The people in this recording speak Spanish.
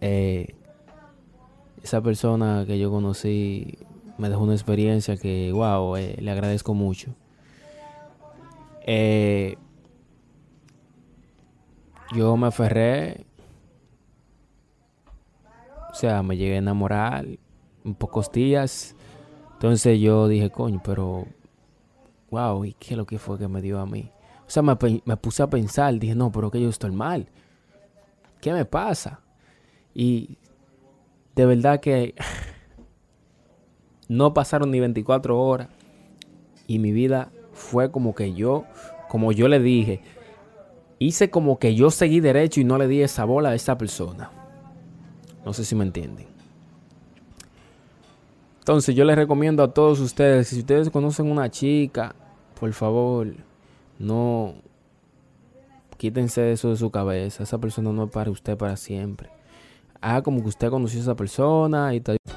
Eh, esa persona que yo conocí me dejó una experiencia que, wow, eh, le agradezco mucho. Eh, yo me aferré, o sea, me llegué a enamorar en pocos días. Entonces yo dije, coño, pero, wow, ¿y qué es lo que fue que me dio a mí? O sea, me, me puse a pensar, dije, no, pero que yo estoy mal. ¿Qué me pasa? Y de verdad que no pasaron ni 24 horas y mi vida fue como que yo, como yo le dije, hice como que yo seguí derecho y no le di esa bola a esa persona. No sé si me entienden. Entonces yo les recomiendo a todos ustedes, si ustedes conocen una chica, por favor, no quítense eso de su cabeza. Esa persona no es para usted para siempre ah, como que usted conoció a esa persona y tal.